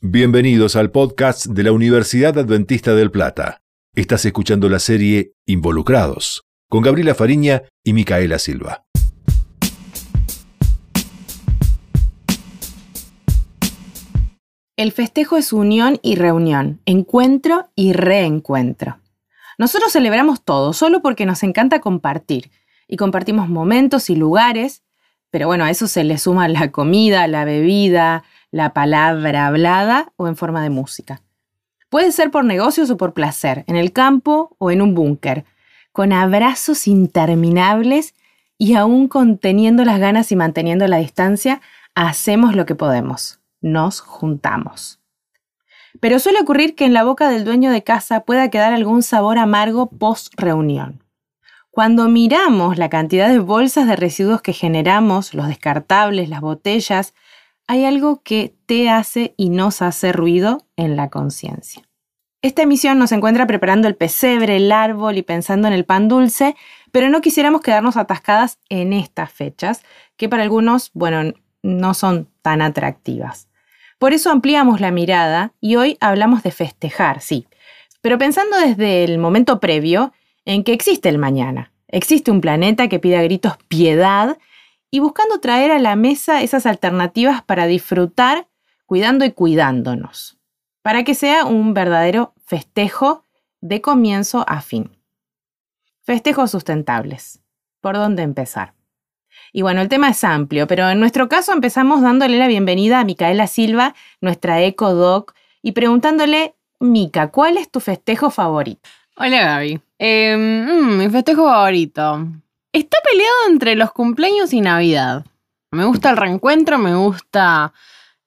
Bienvenidos al podcast de la Universidad Adventista del Plata. Estás escuchando la serie Involucrados con Gabriela Fariña y Micaela Silva. El festejo es unión y reunión, encuentro y reencuentro. Nosotros celebramos todo solo porque nos encanta compartir y compartimos momentos y lugares, pero bueno, a eso se le suma la comida, la bebida, la palabra hablada o en forma de música. Puede ser por negocios o por placer, en el campo o en un búnker, con abrazos interminables y aún conteniendo las ganas y manteniendo la distancia, hacemos lo que podemos, nos juntamos. Pero suele ocurrir que en la boca del dueño de casa pueda quedar algún sabor amargo post reunión. Cuando miramos la cantidad de bolsas de residuos que generamos, los descartables, las botellas, hay algo que te hace y nos hace ruido en la conciencia. Esta emisión nos encuentra preparando el pesebre, el árbol y pensando en el pan dulce, pero no quisiéramos quedarnos atascadas en estas fechas, que para algunos, bueno, no son tan atractivas. Por eso ampliamos la mirada y hoy hablamos de festejar, sí, pero pensando desde el momento previo en que existe el mañana. Existe un planeta que pide gritos piedad y buscando traer a la mesa esas alternativas para disfrutar, cuidando y cuidándonos, para que sea un verdadero festejo de comienzo a fin. Festejos sustentables. ¿Por dónde empezar? Y bueno, el tema es amplio, pero en nuestro caso empezamos dándole la bienvenida a Micaela Silva, nuestra eco-doc, y preguntándole, Mica, ¿cuál es tu festejo favorito? Hola Gaby. Em, mi festejo favorito. Está peleado entre los cumpleaños y Navidad. Me gusta el reencuentro, me gusta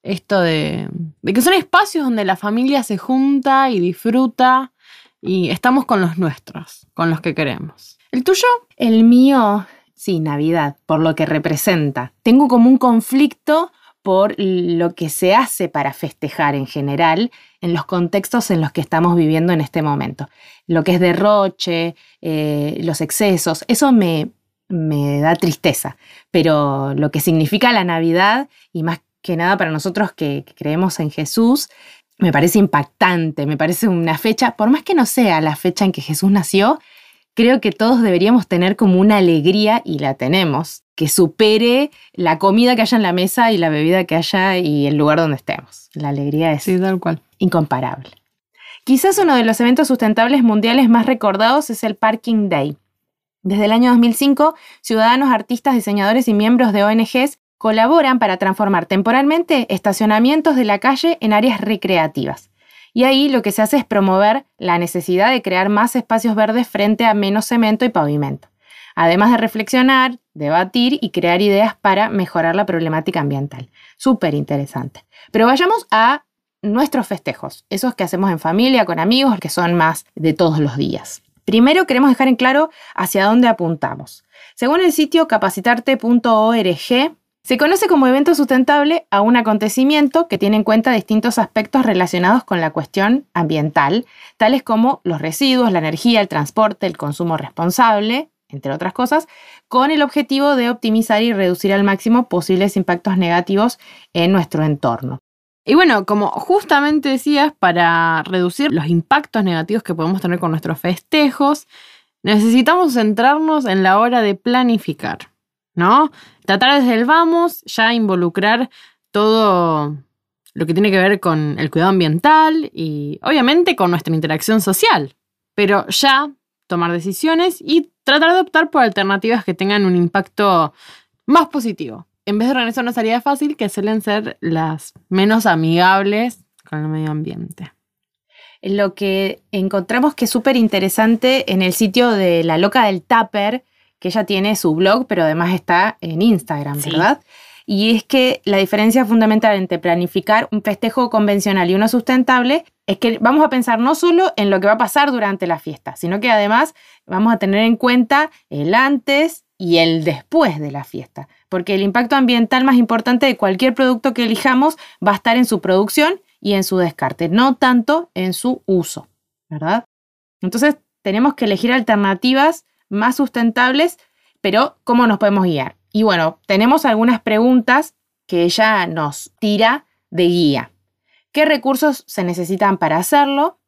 esto de, de, que son espacios donde la familia se junta y disfruta y estamos con los nuestros, con los que queremos. ¿El tuyo? El mío, sí, Navidad, por lo que representa. Tengo como un conflicto por lo que se hace para festejar en general en los contextos en los que estamos viviendo en este momento. Lo que es derroche, eh, los excesos, eso me, me da tristeza, pero lo que significa la Navidad, y más que nada para nosotros que, que creemos en Jesús, me parece impactante, me parece una fecha, por más que no sea la fecha en que Jesús nació, creo que todos deberíamos tener como una alegría, y la tenemos, que supere la comida que haya en la mesa y la bebida que haya y el lugar donde estemos. La alegría es tal cual. incomparable. Quizás uno de los eventos sustentables mundiales más recordados es el Parking Day. Desde el año 2005, ciudadanos, artistas, diseñadores y miembros de ONGs colaboran para transformar temporalmente estacionamientos de la calle en áreas recreativas. Y ahí lo que se hace es promover la necesidad de crear más espacios verdes frente a menos cemento y pavimento además de reflexionar, debatir y crear ideas para mejorar la problemática ambiental. Súper interesante. Pero vayamos a nuestros festejos, esos que hacemos en familia, con amigos, que son más de todos los días. Primero queremos dejar en claro hacia dónde apuntamos. Según el sitio capacitarte.org, se conoce como evento sustentable a un acontecimiento que tiene en cuenta distintos aspectos relacionados con la cuestión ambiental, tales como los residuos, la energía, el transporte, el consumo responsable, entre otras cosas, con el objetivo de optimizar y reducir al máximo posibles impactos negativos en nuestro entorno. Y bueno, como justamente decías, para reducir los impactos negativos que podemos tener con nuestros festejos, necesitamos centrarnos en la hora de planificar, ¿no? Tratar desde el vamos, ya involucrar todo lo que tiene que ver con el cuidado ambiental y obviamente con nuestra interacción social, pero ya tomar decisiones y tratar de optar por alternativas que tengan un impacto más positivo. En vez de organizar una salida fácil, que suelen ser las menos amigables con el medio ambiente. Lo que encontramos que es súper interesante en el sitio de la loca del Tupper, que ella tiene su blog, pero además está en Instagram, ¿verdad? Y es que la diferencia fundamental entre planificar un festejo convencional y uno sustentable es que vamos a pensar no solo en lo que va a pasar durante la fiesta, sino que además vamos a tener en cuenta el antes y el después de la fiesta, porque el impacto ambiental más importante de cualquier producto que elijamos va a estar en su producción y en su descarte, no tanto en su uso, ¿verdad? Entonces tenemos que elegir alternativas más sustentables, pero ¿cómo nos podemos guiar? Y bueno, tenemos algunas preguntas que ella nos tira de guía. qué recursos se necesitan para hacerlo,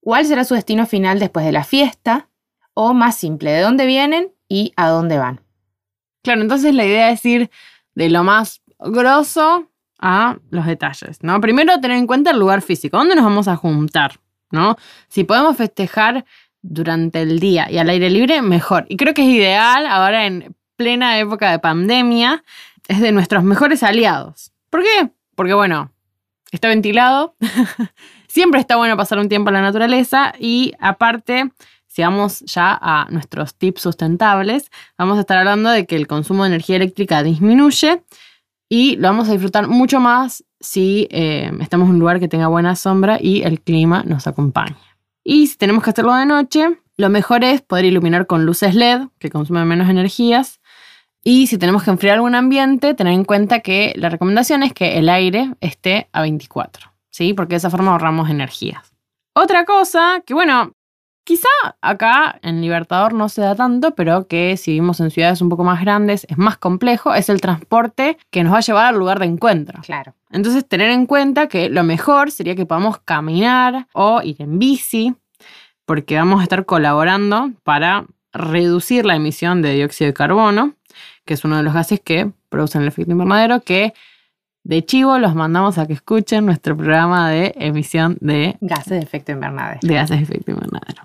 cuál será su destino final después de la fiesta, o más simple, de dónde vienen y a dónde van. Claro, entonces la idea es ir de lo más grosso a los detalles, ¿no? Primero tener en cuenta el lugar físico, dónde nos vamos a juntar, ¿no? Si podemos festejar durante el día y al aire libre, mejor. Y creo que es ideal ahora en plena época de pandemia, es de nuestros mejores aliados. ¿Por qué? Porque bueno, está ventilado, siempre está bueno pasar un tiempo en la naturaleza y aparte si vamos ya a nuestros tips sustentables, vamos a estar hablando de que el consumo de energía eléctrica disminuye y lo vamos a disfrutar mucho más si eh, estamos en un lugar que tenga buena sombra y el clima nos acompaña. Y si tenemos que hacerlo de noche, lo mejor es poder iluminar con luces LED, que consumen menos energías. Y si tenemos que enfriar algún ambiente, tener en cuenta que la recomendación es que el aire esté a 24, ¿sí? Porque de esa forma ahorramos energías. Otra cosa que, bueno, Quizá acá en Libertador no se da tanto, pero que si vivimos en ciudades un poco más grandes es más complejo, es el transporte que nos va a llevar al lugar de encuentro. Claro. Entonces, tener en cuenta que lo mejor sería que podamos caminar o ir en bici, porque vamos a estar colaborando para reducir la emisión de dióxido de carbono, que es uno de los gases que producen el efecto invernadero, que de chivo los mandamos a que escuchen nuestro programa de emisión de gases de efecto invernadero. De gases de efecto invernadero.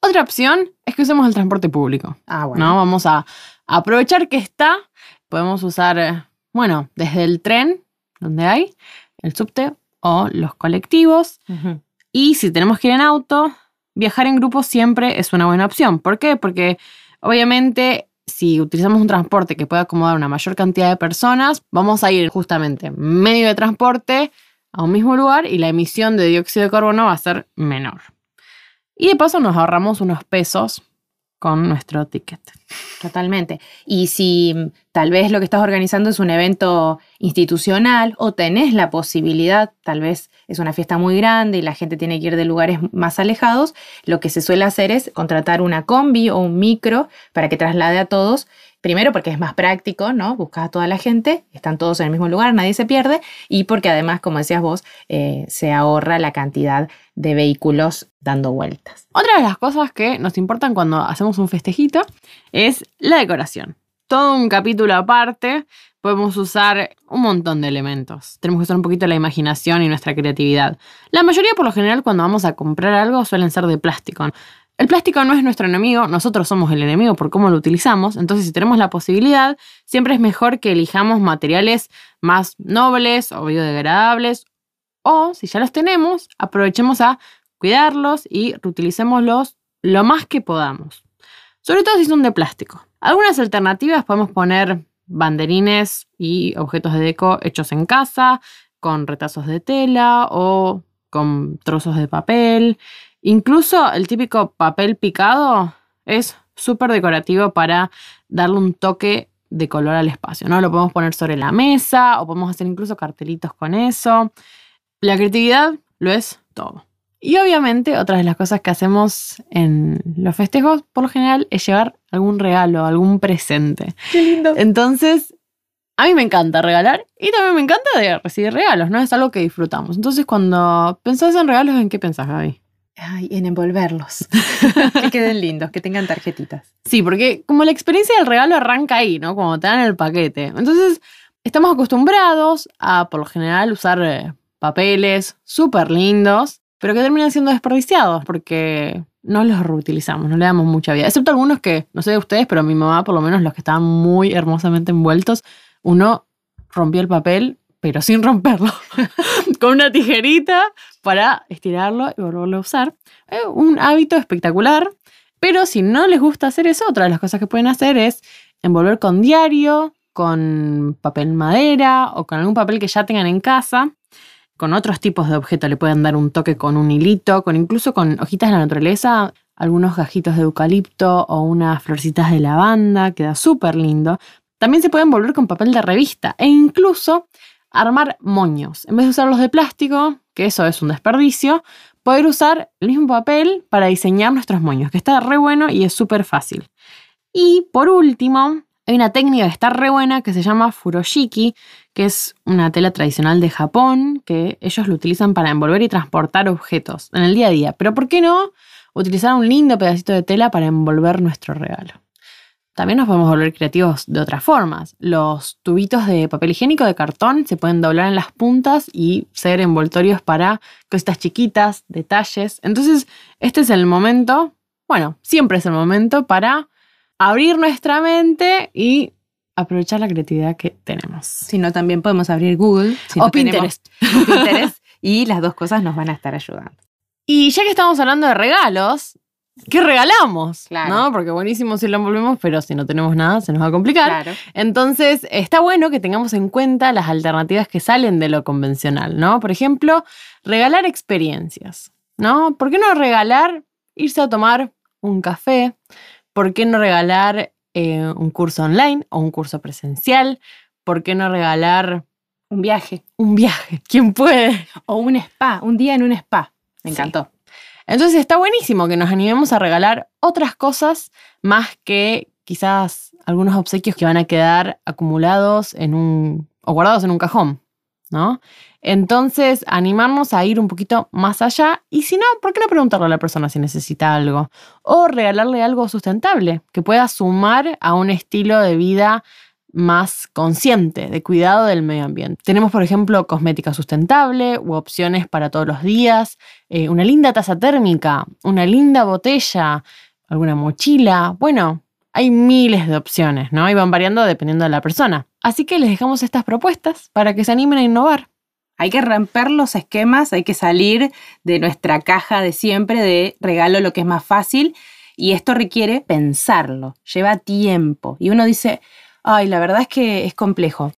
Otra opción es que usemos el transporte público. Ah, bueno. ¿no? Vamos a aprovechar que está. Podemos usar, eh, bueno, desde el tren, donde hay, el subte o los colectivos. Y si tenemos que ir en auto, viajar en grupo siempre es una buena opción. ¿Por qué? Porque obviamente si utilizamos un transporte que pueda acomodar una mayor cantidad de personas, vamos a ir justamente medio de transporte a un mismo lugar y la emisión de dióxido de carbono va a ser menor. Y de paso nos ahorramos unos pesos con nuestro ticket. Totalmente. Y si mm, tal vez lo que estás organizando es un evento institucional o tenés la posibilidad, tal vez es una fiesta muy grande y la gente tiene que ir de lugares más alejados, lo que se suele hacer es contratar una combi o un micro para que traslade a todos Primero porque es más práctico, ¿no? Buscas a toda la gente, están todos en el mismo lugar, nadie se pierde. Y porque además, como decías vos, eh, se ahorra la cantidad de vehículos dando vueltas. Otra de las cosas que nos importan cuando hacemos un festejito es la decoración. Todo un capítulo aparte, podemos usar un montón de elementos. Tenemos que usar un poquito la imaginación y nuestra creatividad. La mayoría, por lo general, cuando vamos a comprar algo, suelen ser de plástico. El plástico no es nuestro enemigo, nosotros somos el enemigo por cómo lo utilizamos, entonces si tenemos la posibilidad, siempre es mejor que elijamos materiales más nobles o biodegradables, o si ya los tenemos, aprovechemos a cuidarlos y reutilicémoslos lo más que podamos, sobre todo si son de plástico. Algunas alternativas podemos poner banderines y objetos de deco hechos en casa, con retazos de tela o con trozos de papel. Incluso el típico papel picado es súper decorativo para darle un toque de color al espacio, ¿no? Lo podemos poner sobre la mesa o podemos hacer incluso cartelitos con eso. La creatividad lo es todo. Y obviamente otra de las cosas que hacemos en los festejos por lo general es llevar algún regalo, algún presente. Qué lindo. Entonces, a mí me encanta regalar y también me encanta recibir regalos, ¿no? Es algo que disfrutamos. Entonces, cuando pensás en regalos, ¿en qué pensás, Gaby? Ay, en envolverlos. que queden lindos, que tengan tarjetitas. Sí, porque como la experiencia del regalo arranca ahí, ¿no? Como te dan el paquete. Entonces, estamos acostumbrados a, por lo general, usar eh, papeles súper lindos, pero que terminan siendo desperdiciados porque no los reutilizamos, no le damos mucha vida. Excepto algunos que, no sé de ustedes, pero mi mamá, por lo menos los que estaban muy hermosamente envueltos, uno rompió el papel pero sin romperlo, con una tijerita para estirarlo y volverlo a usar. un hábito espectacular, pero si no les gusta hacer eso, otra de las cosas que pueden hacer es envolver con diario, con papel madera o con algún papel que ya tengan en casa. Con otros tipos de objetos le pueden dar un toque con un hilito, con incluso con hojitas de la naturaleza, algunos gajitos de eucalipto o unas florcitas de lavanda, queda súper lindo. También se pueden envolver con papel de revista e incluso armar moños. En vez de usar los de plástico, que eso es un desperdicio, poder usar el mismo papel para diseñar nuestros moños, que está re bueno y es súper fácil. Y por último, Hay una técnica que está re buena que se llama furoshiki, que es una tela tradicional de Japón, que ellos lo utilizan para envolver y transportar objetos en el día a día. Pero ¿por qué no utilizar un lindo pedacito de tela para envolver nuestro regalo? También nos podemos volver creativos de otras formas. Los tubitos de papel higiénico de cartón se pueden doblar en las puntas y ser envoltorios para cositas chiquitas, detalles. Entonces, este es el momento, bueno, siempre es el momento para abrir nuestra mente y aprovechar la creatividad que tenemos. Si no, también podemos abrir Google si o no tenemos Pinterest. Pinterest y las dos cosas nos van a estar ayudando. Y ya que estamos hablando de regalos, ¿qué regalamos? Claro. ¿No? Porque buenísimo si lo envolvemos, pero si no tenemos nada, se nos va a complicar. Claro. Entonces, está bueno que tengamos en cuenta las alternativas que salen de lo convencional, ¿no? Por ejemplo, regalar experiencias, ¿no? ¿Por qué no regalar irse a tomar un café? ¿Por qué no regalar eh, un curso online o un curso presencial? ¿Por qué no regalar Un viaje un viaje? ¿Quién puede? o un spa, un día en un spa. Me Sí. Entonces está buenísimo que nos animemos a regalar otras cosas más que quizás algunos obsequios que van a quedar acumulados en un o guardados en un cajón, ¿no? Entonces, animarnos a ir un poquito más allá y si no, ¿por qué no preguntarle a la persona si necesita algo? O regalarle algo sustentable que pueda sumar a un estilo de vida más consciente de cuidado del medio ambiente. Tenemos, por ejemplo, cosmética sustentable u opciones para todos los días, eh, una linda taza térmica, una linda botella, alguna mochila. Bueno, hay miles de opciones, ¿no? Y van variando dependiendo de la persona. Así que les dejamos estas propuestas para que se animen a innovar. Hay que romper los esquemas, hay que salir de nuestra caja de siempre de regalo lo que es más fácil y esto requiere pensarlo, lleva tiempo y uno dice, ay, la verdad es que es complejo.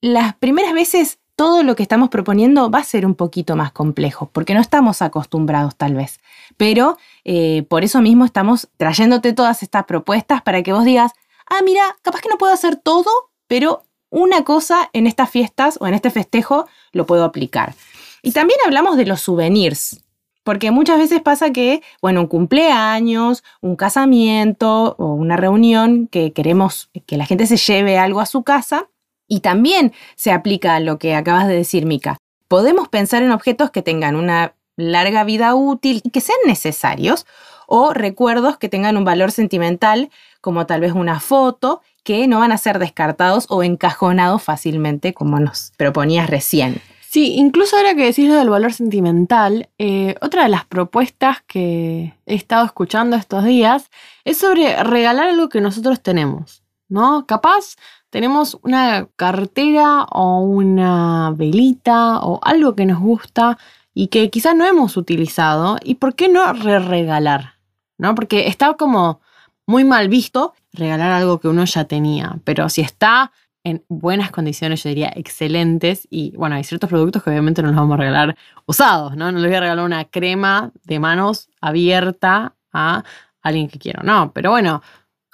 Las primeras veces todo lo que estamos proponiendo va a ser un poquito más complejo porque no estamos acostumbrados tal vez, pero eh, por eso mismo estamos trayéndote todas estas propuestas para que vos digas, ah, mira, capaz que no puedo hacer todo, pero una cosa en estas fiestas o en este festejo lo puedo aplicar. Y también hablamos de los souvenirs, porque muchas veces pasa que, bueno, un cumpleaños, un casamiento o una reunión que queremos que la gente se lleve algo a su casa y también se aplica a lo que acabas de decir, Mica. Podemos pensar en objetos que tengan una larga vida útil y que sean necesarios o recuerdos que tengan un valor sentimental, como tal vez una foto, que no van a ser descartados o encajonados fácilmente, como nos proponías recién. Sí, incluso ahora que decís lo del valor sentimental, eh, otra de las propuestas que he estado escuchando estos días es sobre regalar algo que nosotros tenemos, ¿no? Capaz tenemos una cartera o una velita o algo que nos gusta y que quizás no hemos utilizado, ¿y por qué no re-regalar? ¿No? Porque está como muy mal visto regalar algo que uno ya tenía, pero si está en buenas condiciones, yo diría excelentes. Y bueno, hay ciertos productos que obviamente no los vamos a regalar usados, ¿no? No les voy a regalar una crema de manos abierta a alguien que quiero, no. Pero bueno,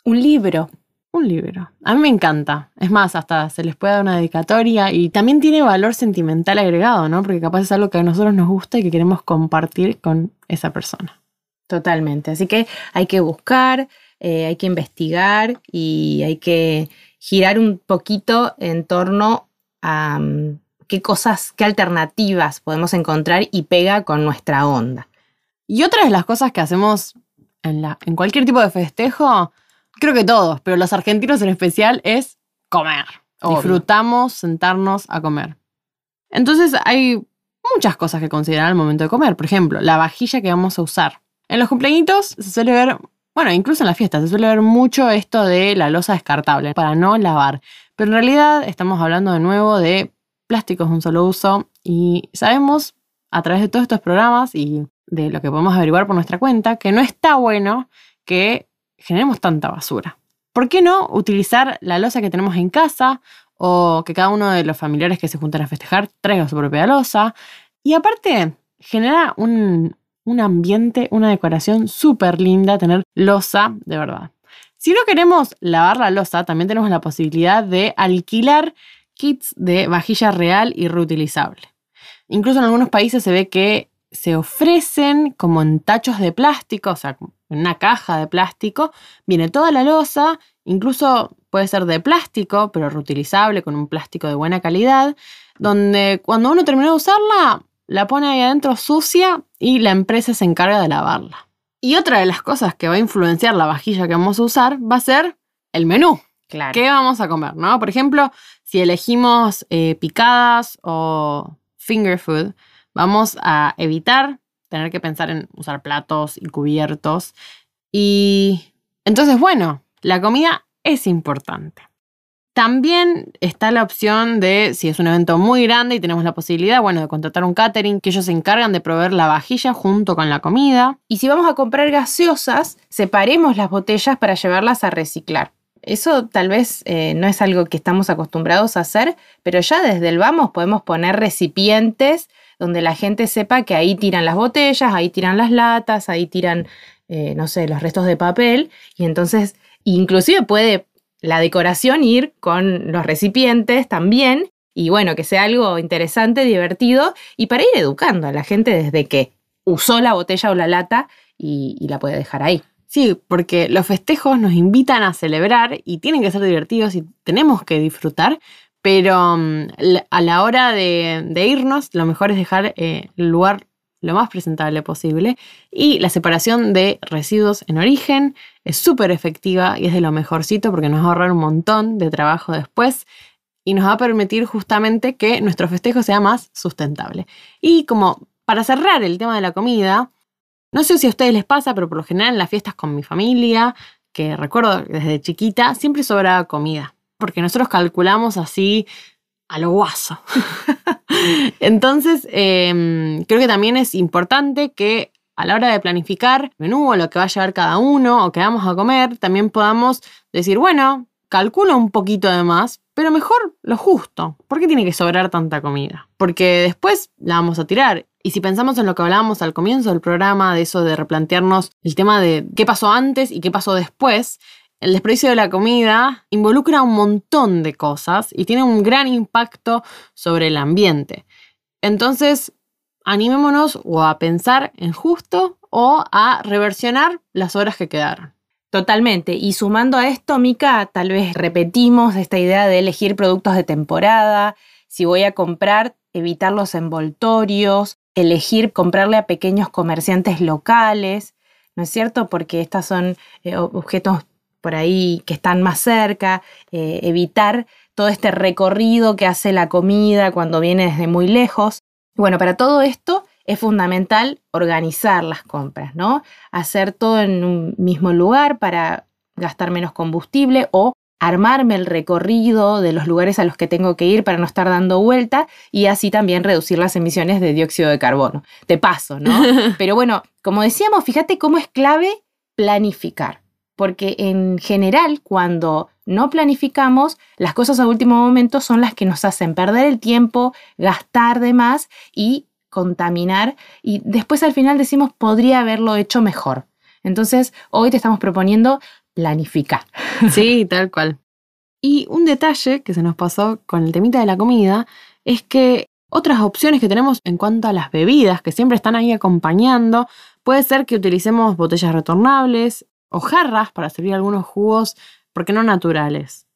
Un libro. un libro. A mí me encanta. Es más, hasta se les puede dar una dedicatoria y también tiene valor sentimental agregado, ¿no? Porque capaz es algo que a nosotros nos gusta y que queremos compartir con esa persona. Totalmente. Así que hay que buscar, eh, hay que investigar y hay que girar un poquito en torno a mm, qué cosas, qué alternativas podemos encontrar y pega con nuestra onda. Y otra de las cosas que hacemos en, la, en cualquier tipo de festejo, creo que todos, pero los argentinos en especial, es comer. Obvio. Disfrutamos sentarnos a comer. Entonces hay muchas cosas que considerar al momento de comer. Por ejemplo, la vajilla que vamos a usar. En los cumpleañitos se suele ver, bueno, incluso en las fiestas, se suele ver mucho esto de la losa descartable para no lavar. Pero en realidad estamos hablando de nuevo de plásticos de un solo uso y sabemos a través de todos estos programas y de lo que podemos averiguar por nuestra cuenta que no está bueno que generemos tanta basura. ¿Por qué no utilizar la losa que tenemos en casa o que cada uno de los familiares que se juntan a festejar traiga su propia losa? Y aparte, genera un, un ambiente, una decoración súper linda tener losa de verdad. Si no queremos lavar la losa, también tenemos la posibilidad de alquilar kits de vajilla real y reutilizable. Incluso en algunos países se ve que se ofrecen como en tachos de plástico, o sea, en una caja de plástico, viene toda la losa, incluso puede ser de plástico, pero reutilizable, con un plástico de buena calidad, donde cuando uno termina de usarla, la pone ahí adentro sucia y la empresa se encarga de lavarla. Y otra de las cosas que va a influenciar la vajilla que vamos a usar va a ser el menú. Claro. ¿Qué vamos a comer? ¿no? Por ejemplo, si elegimos eh, picadas o finger food, vamos a evitar tener que pensar en usar platos y cubiertos. Y entonces, bueno, la comida es importante. También está la opción de, si es un evento muy grande y tenemos la posibilidad, bueno, de contratar un catering, que ellos se encargan de proveer la vajilla junto con la comida. Y si vamos a comprar gaseosas, separemos las botellas para llevarlas a reciclar. Eso tal vez eh, no es algo que estamos acostumbrados a hacer, pero ya desde el vamos podemos poner recipientes donde la gente sepa que ahí tiran las botellas, ahí tiran las latas, ahí tiran, eh, no sé, los restos de papel. Y entonces, inclusive puede la decoración ir con los recipientes también. Y bueno, que sea algo interesante, divertido y para ir educando a la gente desde que usó la botella o la lata y, la puede dejar ahí. Sí, porque los festejos nos invitan a celebrar y tienen que ser divertidos y tenemos que disfrutar, pero um, a la hora de, de, irnos, lo mejor es dejar eh, el lugar lo más presentable posible. Y la separación de residuos en origen es súper efectiva y es de lo mejorcito porque nos va a ahorrar un montón de trabajo después y nos va a permitir justamente que nuestro festejo sea más sustentable. Y como para cerrar el tema de la comida, no sé si a ustedes les pasa, pero por lo general en las fiestas con mi familia, que recuerdo desde chiquita, siempre sobraba comida. Porque nosotros calculamos así a lo guaso. Entonces, em, creo que también es importante que a la hora de planificar menú o lo que va a llevar cada uno o que vamos a comer, también podamos decir, bueno, calculo un poquito de más, pero mejor lo justo. ¿Por qué tiene que sobrar tanta comida? Porque después la vamos a tirar. Y si pensamos en lo que hablábamos al comienzo del programa, de eso de replantearnos el tema de qué pasó antes y qué pasó después, el desperdicio de la comida involucra un montón de cosas y tiene un gran impacto sobre el ambiente. Entonces, animémonos o a pensar en justo o a reversionar las horas que quedaron. Totalmente. Y sumando a esto, Mica, tal vez repetimos esta idea de elegir productos de temporada. Si voy a comprar, evitar los envoltorios, elegir comprarle a pequeños comerciantes locales, ¿no es cierto? Porque estos son eh, objetos por ahí que están más cerca, eh, evitar todo este recorrido que hace la comida cuando viene desde muy lejos. Bueno, para todo esto es fundamental organizar las compras, ¿no? Hacer todo en un mismo lugar para gastar menos combustible o armarme el recorrido de los lugares a los que tengo que ir para no estar dando vuelta y así también reducir las emisiones de dióxido de carbono. De paso, ¿no? Pero bueno, como decíamos, fíjate cómo es clave planificar porque en general cuando no planificamos, las cosas a último momento son las que nos hacen perder el tiempo, gastar de más y contaminar y después al final decimos podría haberlo hecho mejor. Entonces, hoy te estamos proponiendo planificar. Sí, tal cual. Y un detalle que se nos pasó con el temita de la comida es que otras opciones que tenemos en cuanto a las bebidas que siempre están ahí acompañando, puede ser que utilicemos botellas retornables, o jarras para servir algunos jugos, porque no naturales.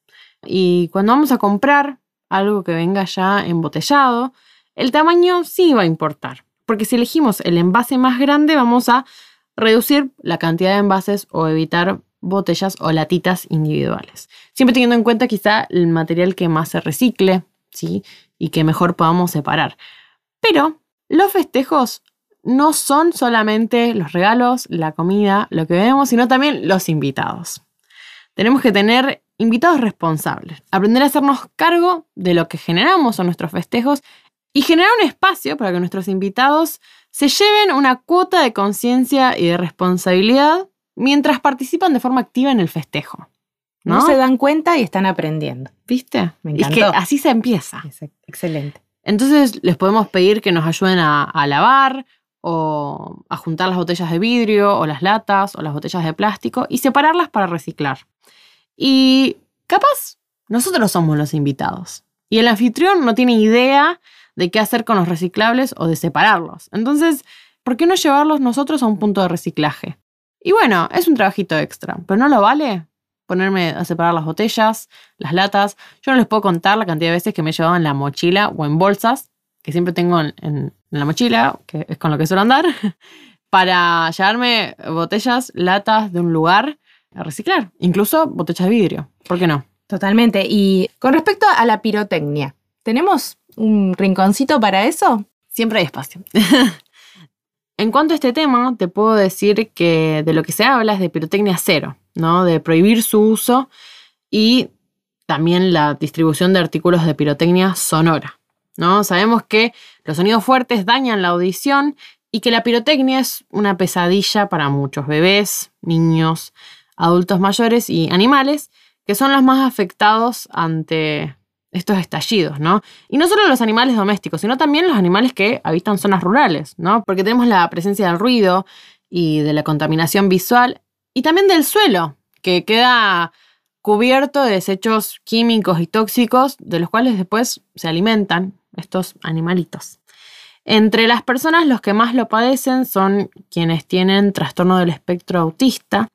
Y cuando vamos a comprar algo que venga ya embotellado, el tamaño sí va a importar, porque si elegimos el envase más grande vamos a reducir la cantidad de envases o evitar botellas o latitas individuales. Siempre teniendo en cuenta quizá el material que más se recicle, ¿sí? Y que mejor podamos separar. Pero los festejos no son solamente los regalos, la comida, lo que vemos, sino también los invitados. Tenemos que tener invitados responsables, aprender a hacernos cargo de lo que generamos en nuestros festejos y generar un espacio para que nuestros invitados se lleven una cuota de conciencia y de responsabilidad mientras participan de forma activa en el festejo. ¿no? se dan cuenta y están aprendiendo. ¿Viste? Me encantó. Es que así se empieza. Excelente. Entonces les podemos pedir que nos ayuden a, a lavar o a juntar las botellas de vidrio o las latas o las botellas de plástico y separarlas para reciclar. Y capaz nosotros somos los invitados y el anfitrión no tiene idea de qué hacer con los reciclables o de separarlos. Entonces, ¿por qué no llevarlos nosotros a un punto de reciclaje? Y bueno, es un trabajito extra, pero no lo vale ponerme a separar las botellas, las latas. Yo no les puedo contar la cantidad de veces que me en la mochila o en bolsas, que siempre tengo en, en la mochila, que es con lo que suelo andar, para llevarme botellas, latas de un lugar a reciclar, incluso botellas de vidrio. ¿Por qué no? Totalmente. Y con respecto a la pirotecnia, ¿tenemos un rinconcito para eso? Siempre hay espacio. en cuanto a este tema, te puedo decir que de lo que se habla es de pirotecnia cero, ¿no? De prohibir su uso y también la distribución de artículos de pirotecnia sonora, ¿no? Sabemos que los sonidos fuertes dañan la audición y que la pirotecnia es una pesadilla para muchos bebés, niños, adultos mayores y animales, que son los más afectados ante estos estallidos, ¿no? Y no solo los animales domésticos, sino también los animales que habitan zonas rurales, ¿no? Porque tenemos la presencia del ruido y de la contaminación visual y también del suelo, que queda cubierto de desechos químicos y tóxicos de los cuales después se alimentan estos animalitos. Entre las personas los que más lo padecen son quienes tienen trastorno del espectro autista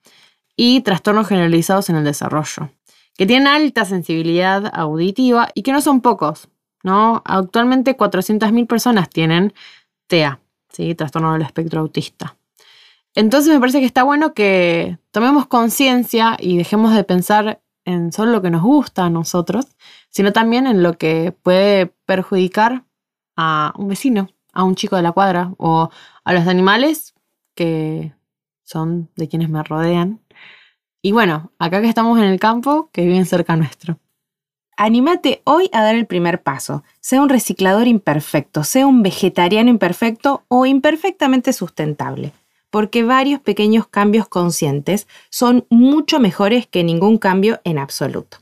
y trastornos generalizados en el desarrollo que tienen alta sensibilidad auditiva y que no son pocos, ¿no? Actualmente 400.000 personas tienen TEA, ¿sí? Trastorno del espectro autista. Entonces me parece que está bueno que tomemos conciencia y dejemos de pensar en solo lo que nos gusta a nosotros, sino también en lo que puede perjudicar a un vecino, a un chico de la cuadra o a los animales que son de quienes me rodean y bueno, acá que estamos en el campo, que viven cerca nuestro. Anímate hoy a dar el primer paso. Sea un reciclador imperfecto, sea un vegetariano imperfecto o imperfectamente sustentable, porque varios pequeños cambios conscientes son mucho mejores que ningún cambio en absoluto.